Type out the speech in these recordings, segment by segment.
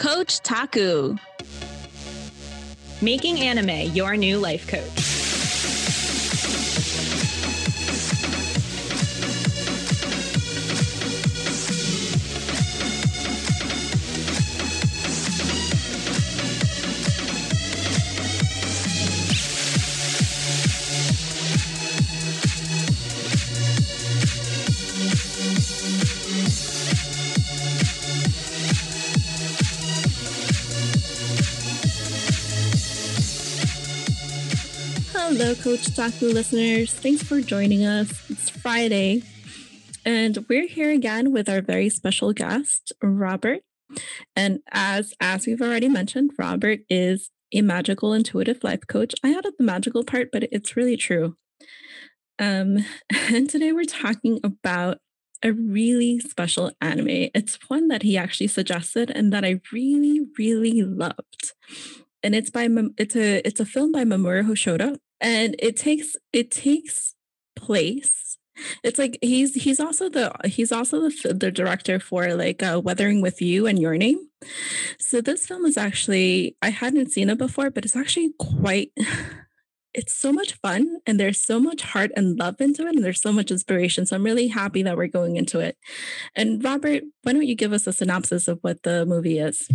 Coach Taku. Making anime your new life coach. Hello, Coach Taku listeners. Thanks for joining us. It's Friday, and we're here again with our very special guest, Robert. And as as we've already mentioned, Robert is a magical intuitive life coach. I added the magical part, but it's really true. Um, and today we're talking about a really special anime. It's one that he actually suggested and that I really, really loved. And it's by it's a it's a film by Mamoru Hosoda, and it takes it takes place it's like he's he's also the he's also the, the director for like uh, weathering with you and your name. So this film is actually i hadn't seen it before but it's actually quite it's so much fun and there's so much heart and love into it and there's so much inspiration so i'm really happy that we're going into it. And robert why don't you give us a synopsis of what the movie is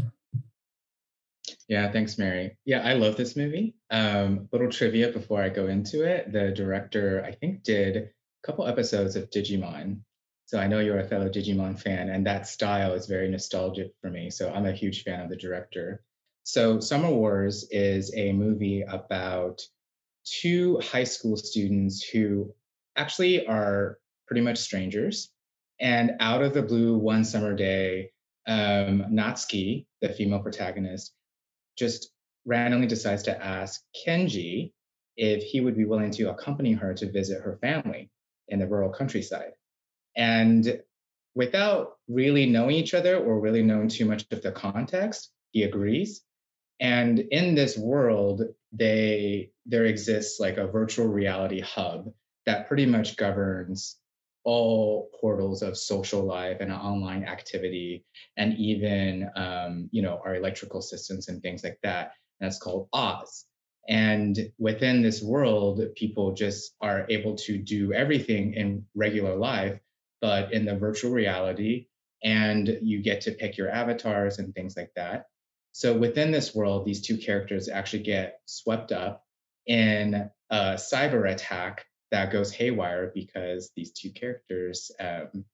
yeah, thanks, Mary. Yeah, I love this movie. Um, little trivia before I go into it. The director, I think, did a couple episodes of Digimon. So I know you're a fellow Digimon fan, and that style is very nostalgic for me. So I'm a huge fan of the director. So Summer Wars is a movie about two high school students who actually are pretty much strangers. And out of the blue, one summer day, um, Natsuki, the female protagonist, just randomly decides to ask Kenji if he would be willing to accompany her to visit her family in the rural countryside. And without really knowing each other or really knowing too much of the context, he agrees. And in this world, they there exists like a virtual reality hub that pretty much governs all portals of social life and online activity and even um, you know our electrical systems and things like that and that's called oz. And within this world people just are able to do everything in regular life but in the virtual reality and you get to pick your avatars and things like that. So within this world these two characters actually get swept up in a cyber attack that goes haywire because these two characters um,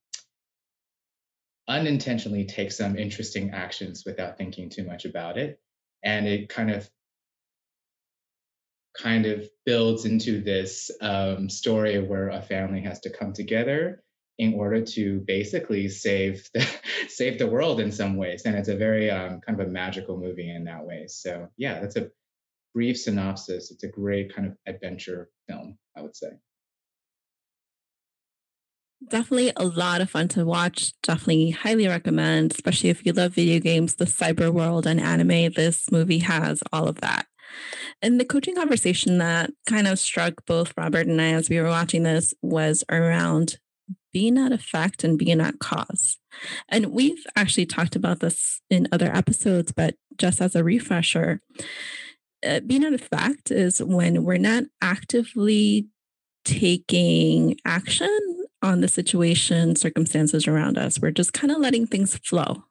unintentionally take some interesting actions without thinking too much about it. And it kind of kind of builds into this um, story where a family has to come together in order to basically save the save the world in some ways. And it's a very um, kind of a magical movie in that way. So yeah that's a brief synopsis it's a great kind of adventure film i would say definitely a lot of fun to watch. Definitely highly recommend, especially if you love video games, the cyber world, and anime. This movie has all of that. And the coaching conversation that kind of struck both Robert and I as we were watching this was around being at effect and being at cause. And we've actually talked about this in other episodes, but just as a refresher, uh, being at effect is when we're not actively taking action on the situation, circumstances around us. We're just kind of letting things flow.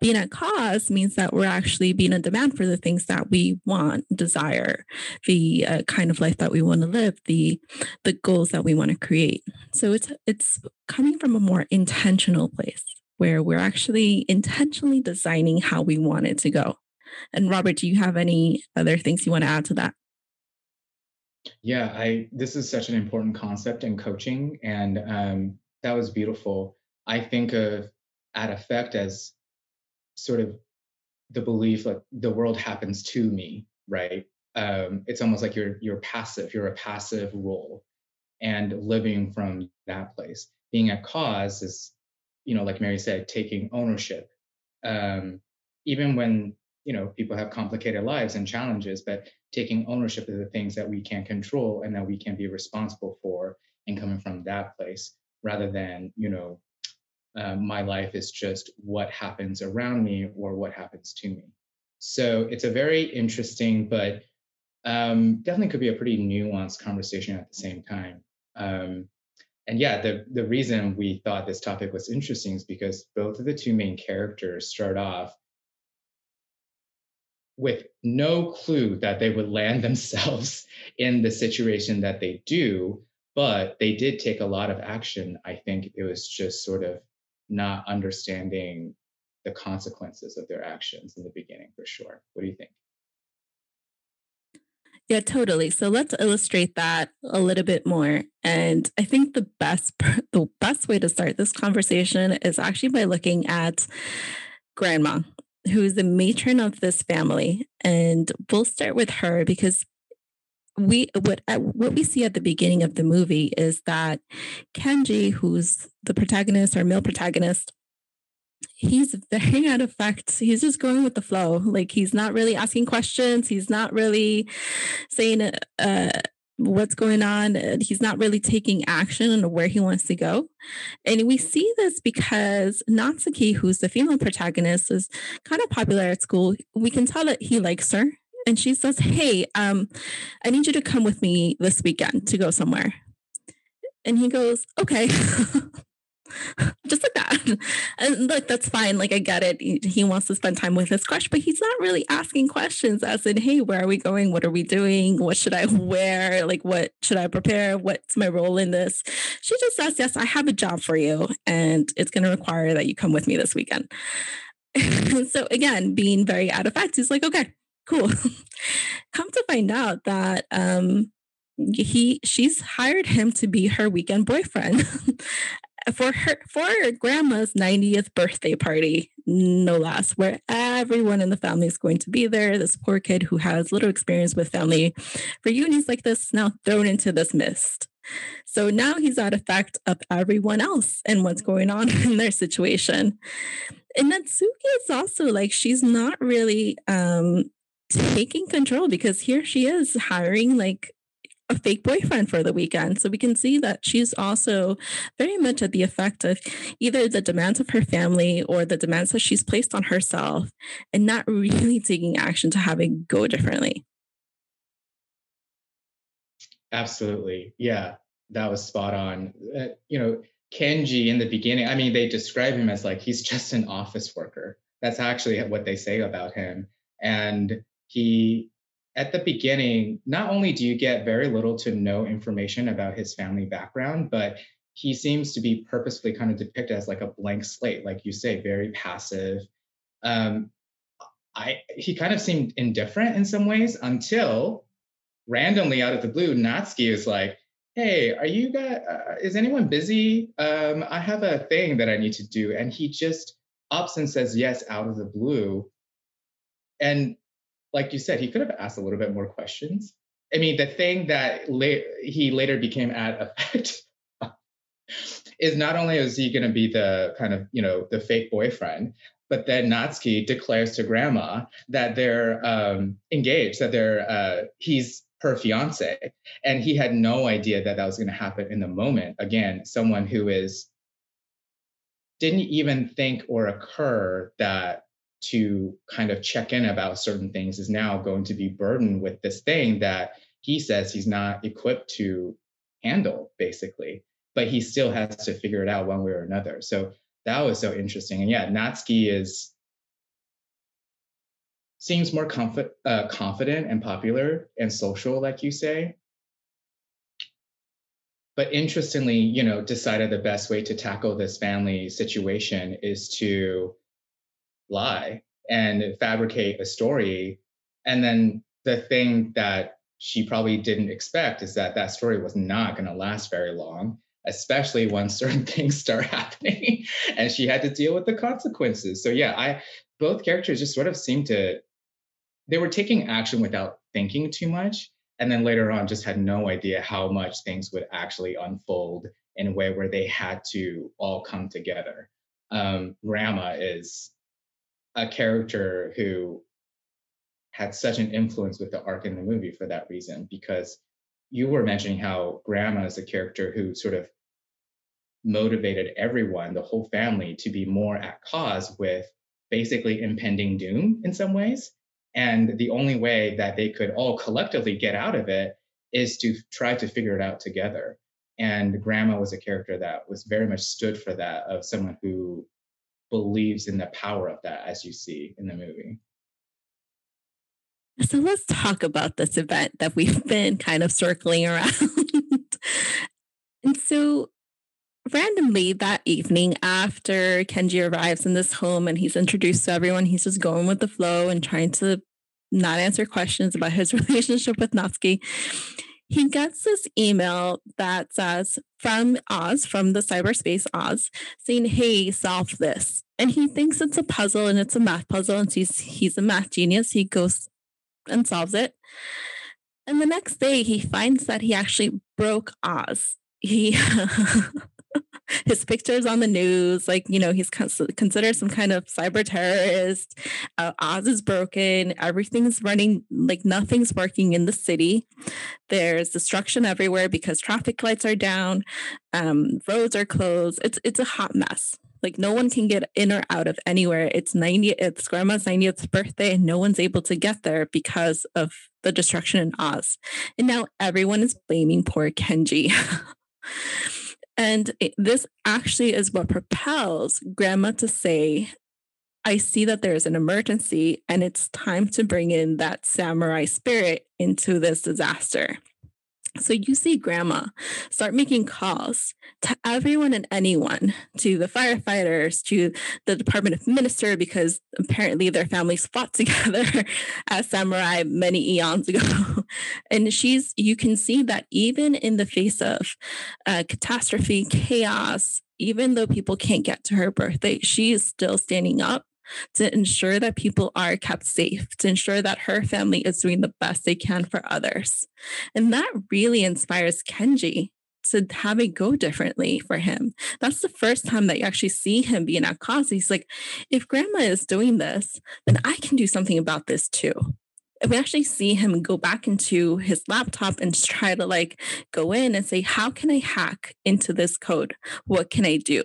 Being at cause means that we're actually being in demand for the things that we want, desire, the uh, kind of life that we want to live, the the goals that we want to create. So it's it's coming from a more intentional place where we're actually intentionally designing how we want it to go. And Robert, do you have any other things you want to add to that? Yeah, I this is such an important concept in coaching, and um, that was beautiful. I think of at effect as sort of the belief like the world happens to me, right? Um, it's almost like you're you're passive, you're a passive role, and living from that place. Being a cause is, you know, like Mary said, taking ownership. Um, even when you know people have complicated lives and challenges, but taking ownership of the things that we can control and that we can be responsible for and coming from that place rather than you know um, my life is just what happens around me or what happens to me. So it's a very interesting, but um, definitely could be a pretty nuanced conversation at the same time. Um, and yeah, the the reason we thought this topic was interesting is because both of the two main characters start off with no clue that they would land themselves in the situation that they do, but they did take a lot of action. I think it was just sort of not understanding the consequences of their actions in the beginning for sure. What do you think? Yeah, totally. So let's illustrate that a little bit more. And I think the best the best way to start this conversation is actually by looking at grandma, who is the matron of this family. And we'll start with her because we what what we see at the beginning of the movie is that Kenji, who's the protagonist or male protagonist, he's very at effect. He's just going with the flow. Like he's not really asking questions. He's not really saying uh, what's going on. He's not really taking action on where he wants to go. And we see this because Natsuki, who's the female protagonist, is kind of popular at school. We can tell that he likes her. And she says, Hey, um, I need you to come with me this weekend to go somewhere. And he goes, Okay. just like that. And look, that's fine. Like, I get it. He, he, wants to spend time with his crush, but he's not really asking questions as in, hey, where are we going? What are we doing? What should I wear? Like, what should I prepare? What's my role in this? She just says, yes, I have a job for you, and it's going to require that you come with me this weekend. so, again, being very at effect, he's like, okay, cool. come to find out that, um, he she's hired him to be her weekend boyfriend for her for her grandma's 90th birthday party, no less, where everyone in the family is going to be there. This poor kid who has little experience with family reunions like this now thrown into this mist. So now he's at effect of everyone else and what's going on in their situation. And Natsuki is also like she's not really um taking control because here she is hiring like a fake boyfriend for the weekend. So we can see that she's also very much at the effect of either the demands of her family or the demands that she's placed on herself and not really taking action to have it go differently. Absolutely. Yeah, that was spot on. Uh, you know, Kenji in the beginning, I mean, they describe him as like he's just an office worker. That's actually what they say about him. And he at the beginning, not only do you get very little to no information about his family background, but he seems to be purposefully kind of depicted as like a blank slate, like you say, very passive. Um, I he kind of seemed indifferent in some ways until randomly out of the blue, Natsuki is like, "Hey, are you guys? Uh, is anyone busy? Um, I have a thing that I need to do," and he just ups and says yes out of the blue. And like you said, he could have asked a little bit more questions. I mean, the thing that la- he later became at effect is not only is he going to be the kind of you know the fake boyfriend, but then Natsuki declares to Grandma that they're um, engaged, that they're uh, he's her fiance, and he had no idea that that was going to happen in the moment. Again, someone who is didn't even think or occur that to kind of check in about certain things is now going to be burdened with this thing that he says he's not equipped to handle, basically. But he still has to figure it out one way or another. So that was so interesting. And yeah, Natsuki is seems more uh, confident and popular and social, like you say. But interestingly, you know, decided the best way to tackle this family situation is to lie and fabricate a story. And then the thing that she probably didn't expect is that that story was not going to last very long, especially when certain things start happening and she had to deal with the consequences. So yeah, I both characters just sort of seemed to they were taking action without thinking too much and then later on just had no idea how much things would actually unfold in a way where they had to all come together. Um, Grandma is a character who had such an influence with the arc in the movie for that reason because you were mentioning how grandma is a character who sort of motivated everyone, the whole family, to be more at cause with basically impending doom in some ways. And the only way that they could all collectively get out of it is to try to figure it out together. And grandma was a character that was very much stood for that of someone who believes in the power of that, as you see in the movie. So let's talk about this event that we've been kind of circling around. and so randomly that evening after Kenji arrives in this home and he's introduced to everyone, he's just going with the flow and trying to not answer questions about his relationship with Natsuki. He gets this email that says from Oz, from the cyberspace Oz, saying, Hey, solve this. And he thinks it's a puzzle and it's a math puzzle. And he's, he's a math genius. He goes and solves it. And the next day, he finds that he actually broke Oz. He his pictures on the news, like, you know, he's considered some kind of cyber terrorist. Uh, Oz is broken. Everything's running, like, nothing's working in the city. There's destruction everywhere because traffic lights are down, um, roads are closed. It's, it's a hot mess. Like no one can get in or out of anywhere. It's 90, it's grandma's 90th birthday, and no one's able to get there because of the destruction in Oz. And now everyone is blaming poor Kenji. And this actually is what propels grandma to say, I see that there's an emergency and it's time to bring in that samurai spirit into this disaster. So you see grandma start making calls to everyone and anyone, to the firefighters, to the Department of Minister, because apparently their families fought together as samurai many eons ago. and she's, you can see that even in the face of uh, catastrophe, chaos, even though people can't get to her birthday, she is still standing up to ensure that people are kept safe, to ensure that her family is doing the best they can for others. And that really inspires Kenji to have it go differently for him. That's the first time that you actually see him being at cause. He's like, if grandma is doing this, then I can do something about this too. And we actually see him go back into his laptop and try to like go in and say, how can I hack into this code? What can I do?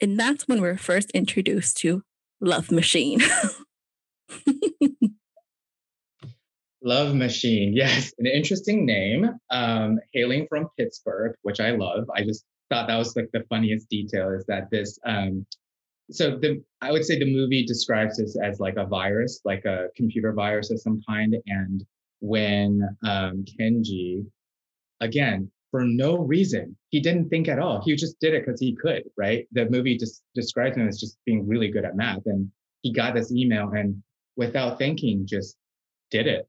And that's when we're first introduced to Love Machine. Love Machine, yes, an interesting name. Um, hailing from Pittsburgh, which I love. I just thought that was like the funniest detail is that this. Um, so the I would say the movie describes this as like a virus, like a computer virus of some kind. And when um, Kenji, again, for no reason. He didn't think at all. He just did it because he could, right? The movie just describes him as just being really good at math. And he got this email and without thinking, just did it.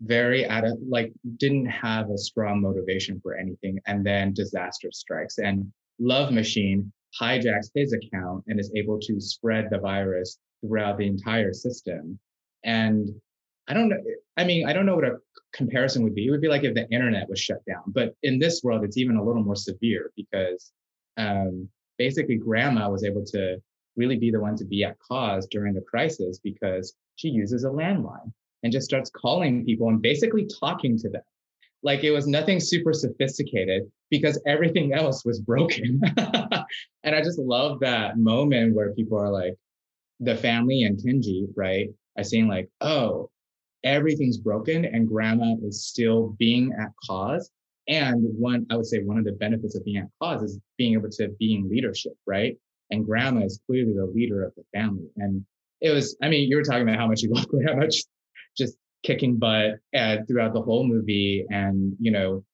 Very at a, like, didn't have a strong motivation for anything. And then disaster strikes. And Love Machine hijacks his account and is able to spread the virus throughout the entire system. And I don't know. I mean, I don't know what a comparison would be. It would be like if the internet was shut down. But in this world, it's even a little more severe because um, basically grandma was able to really be the one to be at cause during the crisis because she uses a landline and just starts calling people and basically talking to them. Like it was nothing super sophisticated because everything else was broken. and I just love that moment where people are like, the family and Kenji, right? Are saying like, oh, everything's broken and grandma is still being at cause. And one, I would say one of the benefits of being at cause is being able to be in leadership, right? And grandma is clearly the leader of the family. And it was, I mean, you were talking about how much you love grandma just, just kicking butt throughout the whole movie. And, you know,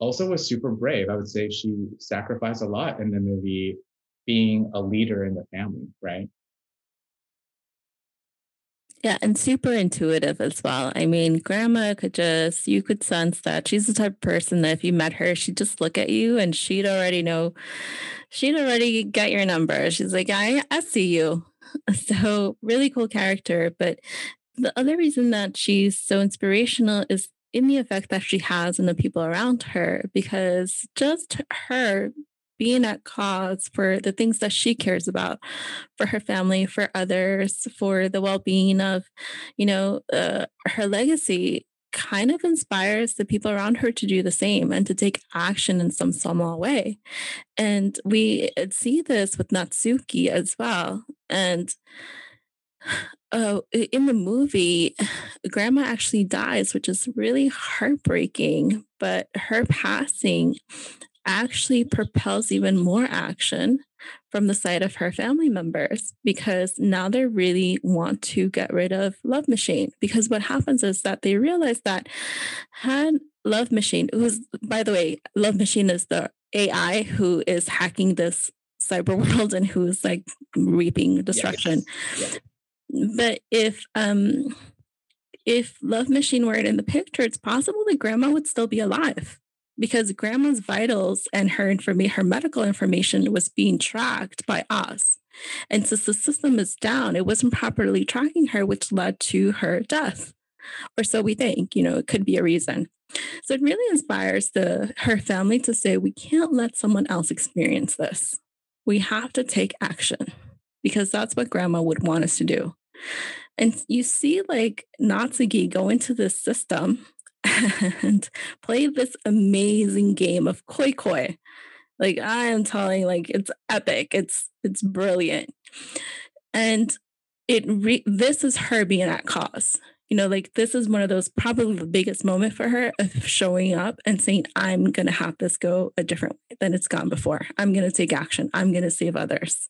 also was super brave. I would say she sacrificed a lot in the movie being a leader in the family, right? Yeah, and super intuitive as well. I mean, grandma could just, you could sense that she's the type of person that if you met her, she'd just look at you and she'd already know, she'd already get your number. She's like, I, I see you. So, really cool character. But the other reason that she's so inspirational is in the effect that she has on the people around her, because just her being at cause for the things that she cares about for her family for others for the well-being of you know uh, her legacy kind of inspires the people around her to do the same and to take action in some small way. And we uh, see this with Natsuki as well. And uh, in the movie, grandma actually dies, which is really heartbreaking. But her passing actually propels even more action from the side of her family members because now they really want to get rid of Love Machine. Because what happens is that they realize that had Love Machine, who's, by the way, Love Machine is the AI who is hacking this cyber world and who's like reaping destruction. Yes. But if, um, if Love Machine weren't in the picture, it's possible that grandma would still be alive because grandma's vitals and her information, her medical information was being tracked by Oz. And since the system is down, it wasn't properly tracking her, which led to her death. Or so we think, you know, it could be a reason. So it really inspires the her family to say, we can't let someone else experience this. We have to take action because that's what grandma would want us to do. And you see like Natsuki go into this system and play this amazing game of koi koi. Like I am telling, like it's epic. It's it's brilliant, and it re- this is her being at cause. You know, like this is one of those probably the biggest moment for her of showing up and saying, "I'm to have this go a different way than it's gone before. I'm to take action. I'm to save others."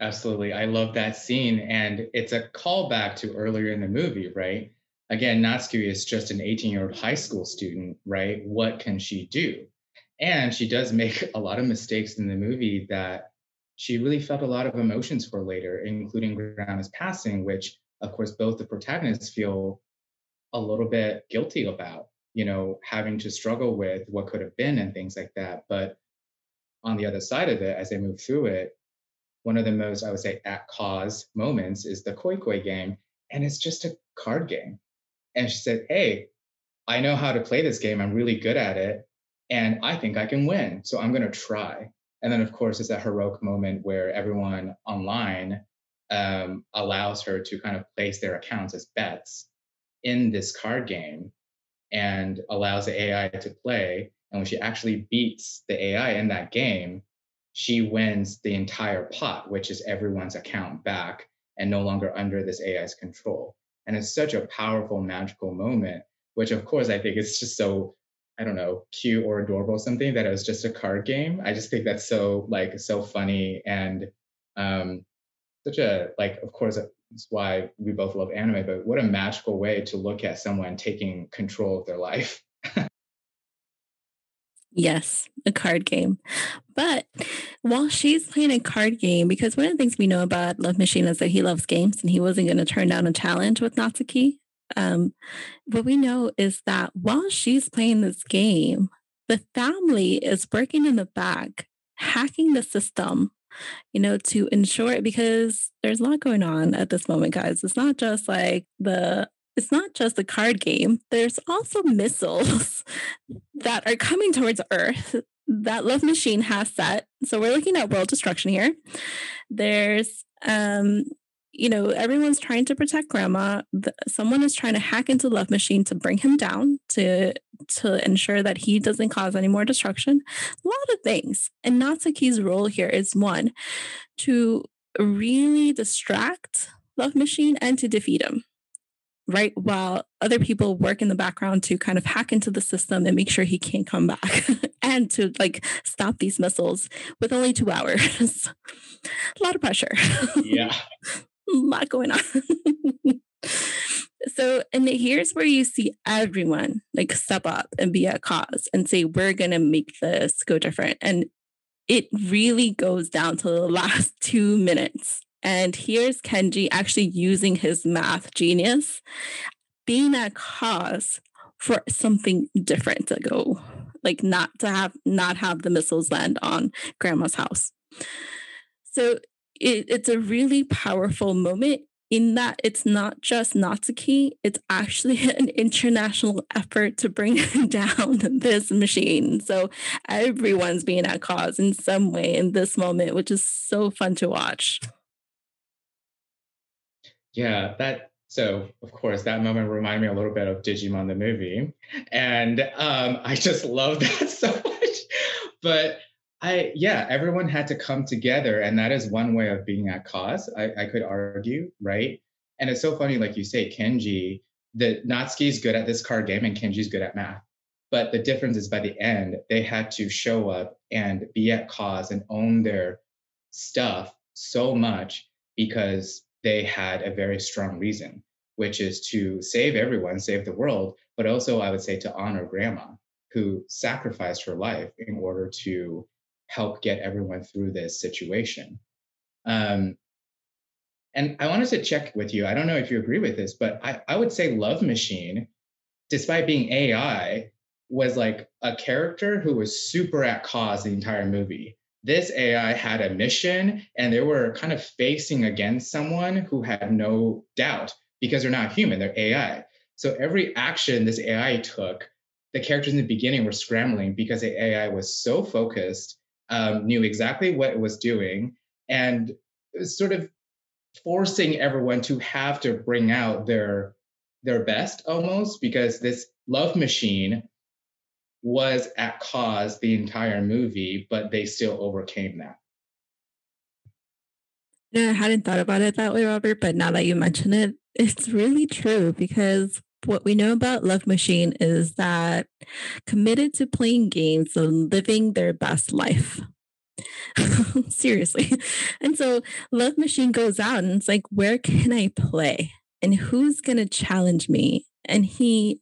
Absolutely. I love that scene. And it's a callback to earlier in the movie, right? Again, Natsuki is just an 18 year old high school student, right? What can she do? And she does make a lot of mistakes in the movie that she really felt a lot of emotions for later, including Grandma's passing, which, of course, both the protagonists feel a little bit guilty about, you know, having to struggle with what could have been and things like that. But on the other side of it, as they move through it, one of the most, I would say, at cause moments is the Koi Koi game. And it's just a card game and she said, Hey, I know how to play this game. I'm really good at it. And I think I can win. So I'm going to try. And then, of course, it's a heroic moment where everyone online um, allows her to kind of place their accounts as bets in this card game and allows the AI to play. And when she actually beats the AI in that game, she wins the entire pot, which is everyone's account back and no longer under this AI's control. And it's such a powerful, magical moment, which of course I think is just so, I don't know, cute or adorable or something that it was just a card game. I just think that's so like so funny and um such a like of course that's why we both love anime, but what a magical way to look at someone taking control of their life. Yes, a card game. But while she's playing a card game, because one of the things we know about Love Machine is that he loves games and he wasn't going to turn down a challenge with Natsuki. Um, what we know is that while she's playing this game, the family is working in the back, hacking the system, you know, to ensure it because there's a lot going on at this moment, guys. It's not just like the it's not just a card game. There's also missiles that are coming towards Earth that Love Machine has set. So we're looking at world destruction here. There's um you know, everyone's trying to protect grandma. Someone is trying to hack into Love Machine to bring him down to to ensure that he doesn't cause any more destruction. A lot of things. And Natsuki's role here is one to really distract Love Machine and to defeat him right? While other people work in the background to kind of hack into the system and make sure he can't come back and to like stop these missiles with only two hours. a lot of pressure. Yeah. a lot going on. so, and here's where you see everyone like step up and be a cause and say, we're going to make this go different. And it really goes down to the last two minutes and here's Kenji actually using his math genius, being a cause for something different to go, like not to have not have the missiles land on grandma's house. So it, it's a really powerful moment in that it's not just Natsuki, it's actually an international effort to bring down this machine. So everyone's being at cause in some way in this moment, which is so fun to watch. Yeah, that So, of course, that moment reminded me a little bit of Digimon the movie. And um, I just love that so much. But I, yeah, everyone had to come together. And that is one way of being at cause, I, I could argue, right? And it's so funny, like you say, Kenji, that Natsuki's good at this card game and Kenji's good at math. But the difference is by the end, they had to show up and be at cause and own their stuff so much because they had a very strong reason, which is to save everyone, save the world, but also I would say to honor grandma who sacrificed her life in order to help get everyone through this situation. Um, and I wanted to check with you. I don't know if you agree with this, but I, I would say Love Machine, despite being AI, was like a character who was super at cause the entire movie. This AI had a mission and they were kind of facing against someone who had no doubt because they're not human, they're AI. So every action this AI took, the characters in the beginning were scrambling because the AI was so focused, um, knew exactly what it was doing, and sort of forcing everyone to have to bring out their their best almost because this love machine was at cause the entire movie but they still overcame that yeah i hadn't thought about it that way robert but now that you mention it it's really true because what we know about love machine is that committed to playing games and living their best life Seriously. And so Love Machine goes out and it's like, where can I play? And who's going to challenge me? And he,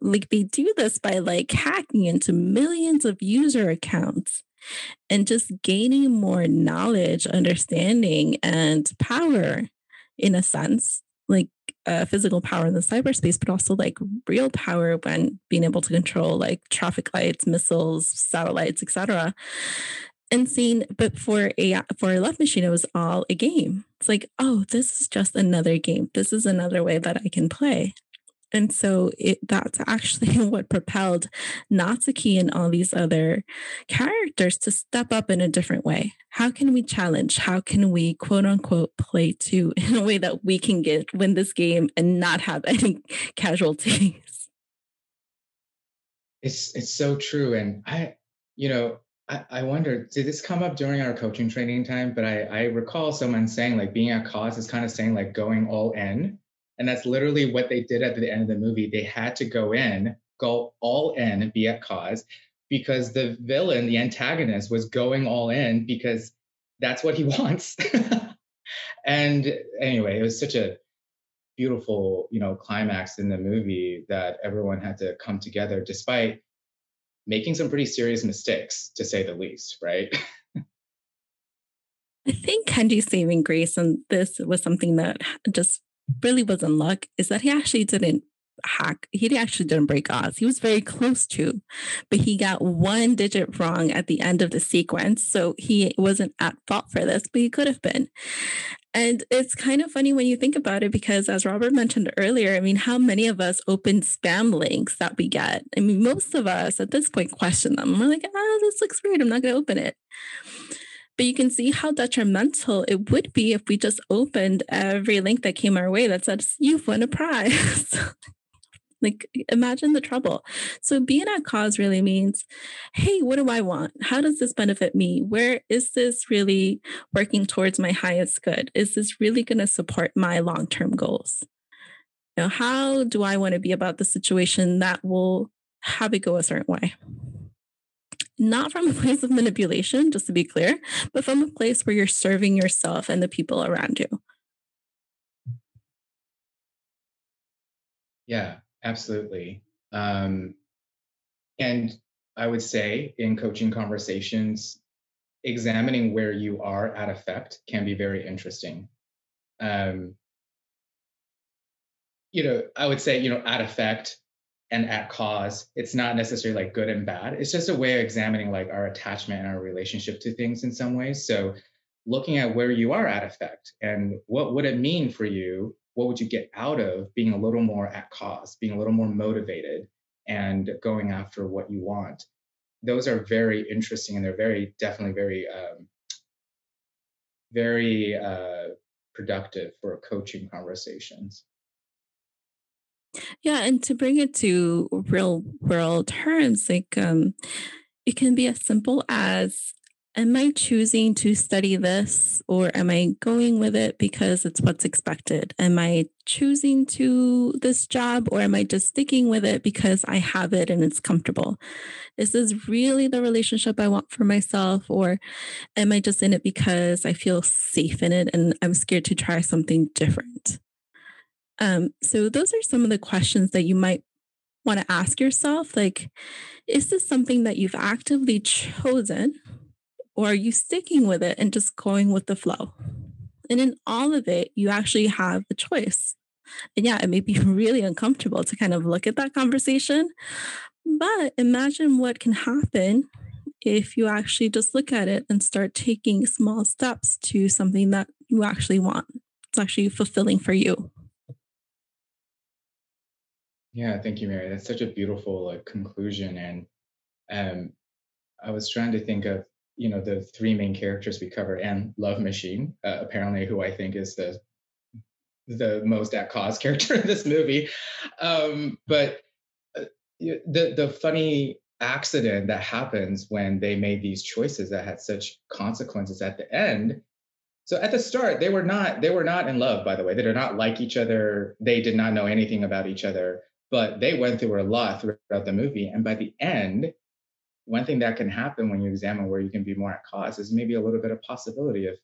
like, they do this by like hacking into millions of user accounts and just gaining more knowledge, understanding, and power in a sense, like uh, physical power in the cyberspace, but also like real power when being able to control like traffic lights, missiles, satellites, etc and seeing but for a for a love machine it was all a game. It's like oh this is just another game. This is another way that i can play and so it, that's actually what propelled Natsuki and all these other characters to step up in a different way. How can we challenge? How can we quote unquote play to in a way that we can get win this game and not have any casualties? It's it's so true. And I, you know, I, I wonder, did this come up during our coaching training time? But I, I recall someone saying like being a cause is kind of saying like going all in. And that's literally what they did at the end of the movie. They had to go in, go all in be at cause because the villain, the antagonist, was going all in because that's what he wants. and anyway, it was such a beautiful, you know, climax in the movie that everyone had to come together despite making some pretty serious mistakes, to say the least, right? I think Kenji's saving grace, and this was something that just really was in luck, is that he actually didn't hack. He actually didn't break Oz. He was very close to, but he got one digit wrong at the end of the sequence. So he wasn't at fault for this, but he could have been. And it's kind of funny when you think about it because, as Robert mentioned earlier, I mean, how many of us open spam links that we get? I mean, most of us at this point question them. We're like, ah, oh, this looks weird. I'm not going to open it. But you can see how detrimental it would be if we just opened every link that came our way that said, you've won a prize. Like, imagine the trouble. So, being at cause really means, hey, what do I want? How does this benefit me? Where is this really working towards my highest good? Is this really going to support my long term goals? You know, how do I want to be about the situation that will have it go a certain way? Not from a place of manipulation, just to be clear, but from a place where you're serving yourself and the people around you. Yeah, Absolutely. Um, and I would say in coaching conversations, examining where you are at effect can be very interesting. Um, you know, I would say, you know, at effect and at cause, it's not necessarily like good and bad. It's just a way of examining like our attachment and our relationship to things in some ways. So looking at where you are at effect and what would it mean for you what would you get out of being a little more at cause, being a little more motivated and going after what you want? Those are very interesting and they're very, definitely very, um, very uh, productive for coaching conversations. Yeah, and to bring it to real world terms, like um, it can be as simple as Am I choosing to study this or am I going with it because it's what's expected? Am I choosing to this job or am I just sticking with it because I have it and it's comfortable? Is this really the relationship I want for myself or am I just in it because I feel safe in it and I'm scared to try something different? Um, so those are some of the questions that you might want to ask yourself like is this something that you've actively chosen or are you sticking with it and just going with the flow? And in all of it you actually have the choice. And yeah it may be really uncomfortable to kind of look at that conversation but imagine what can happen if you actually just look at it and start taking small steps to something that you actually want. It's actually fulfilling for you yeah, thank you, Mary. That's such a beautiful like, conclusion. And um, I was trying to think of, you know, the three main characters we covered, and Love Machine, uh, apparently, who I think is the the most at cause character in this movie. Um, but uh, the the funny accident that happens when they made these choices that had such consequences at the end so at the start they were not they were not in love by the way they did not like each other they did not know anything about each other but they went through a lot throughout the movie. And by the end, one thing that can happen when you examine where you can be more at cause is maybe a little bit of possibility of,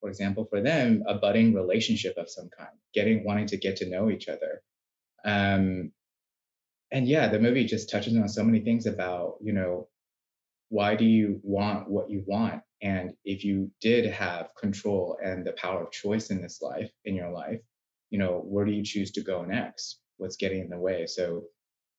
for example, for them, a budding relationship of some kind, getting wanting to get to know each other. Um, and yeah, the movie just touches on so many things about, you know, why do you want what you want? And if you did have control and the power of choice in this life, in your life, you know, where do you choose to go next? What's getting in the way. So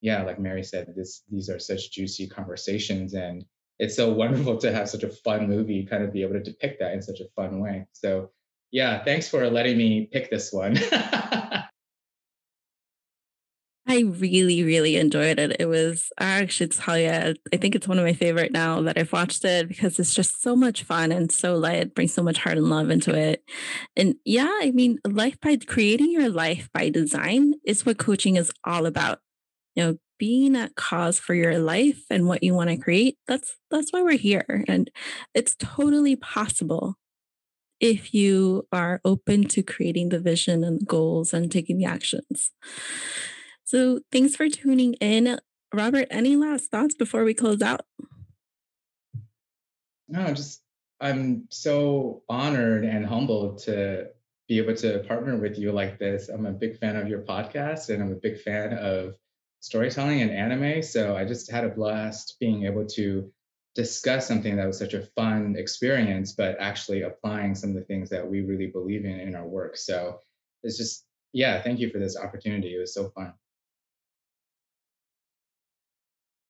yeah, like Mary said, this these are such juicy conversations and it's so wonderful to have such a fun movie kind of be able to depict that in such a fun way. So yeah, thanks for letting me pick this one. I really, really enjoyed it. It was, I actually tell you, I think it's one of my favorite now that I've watched it because it's just so much fun and so light, brings so much heart and love into it. And yeah, I mean, life by creating your life by design is what coaching is all about. You know, being at cause for your life and what you want to create. That's that's why we're here. And it's totally possible if you are open to creating the vision and goals and taking the actions. So thanks for tuning in. Robert, any last thoughts before we close out? No, just I'm so honored and humbled to be able to partner with you like this. I'm a big fan of your podcast and I'm a big fan of storytelling and anime. So I just had a blast being able to discuss something that was such a fun experience, but actually applying some of the things that we really believe in in our work. So it's just, yeah, thank you for this opportunity. It was so fun.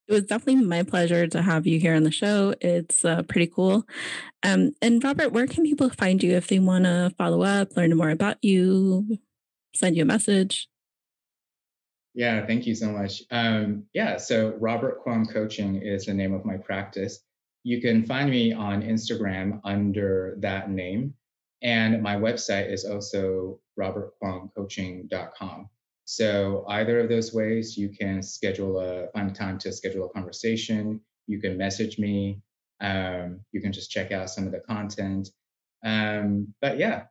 It was definitely my pleasure to have you here on the show. It's uh, pretty cool. Um, and Robert, where can people find you if they want to follow up, learn more about you, send you a message? Yeah, thank you so much. Um, yeah, so Robert Kwong Coaching is the name of my practice. You can find me on Instagram under that name. And my website is also robertkwongcoaching.com. So either of those ways, you can schedule a find time to schedule a conversation. You can message me. Um, you can just check out some of the content. Um, but yeah,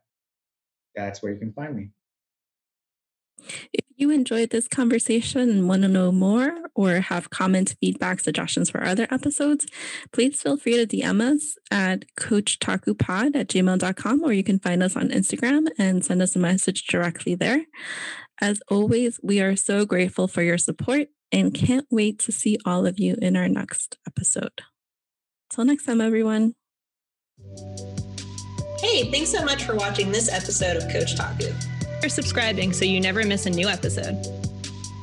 that's where you can find me. If you enjoyed this conversation and want to know more or have comments, feedback, suggestions for other episodes, please feel free to DM us at coachtakupod at gmail.com or you can find us on Instagram and send us a message directly there. As always, we are so grateful for your support and can't wait to see all of you in our next episode. Till next time, everyone. Hey, thanks so much for watching this episode of Coach Taku. Or subscribing so you never miss a new episode.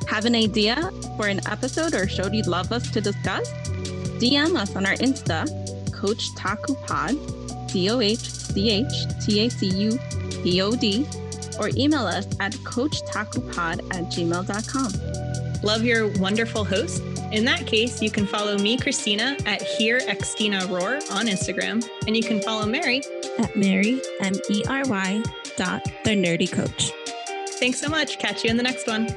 Have an idea for an episode or show you'd love us to discuss? DM us on our Insta, Coach Taku Pod, C O H C H T A C U P O D or email us at coachtakupod at gmail.com. Love your wonderful host? In that case, you can follow me, Christina, at Here Xtina Roar on Instagram, and you can follow Mary at Mary M E R Y dot the Nerdy Coach. Thanks so much. Catch you in the next one.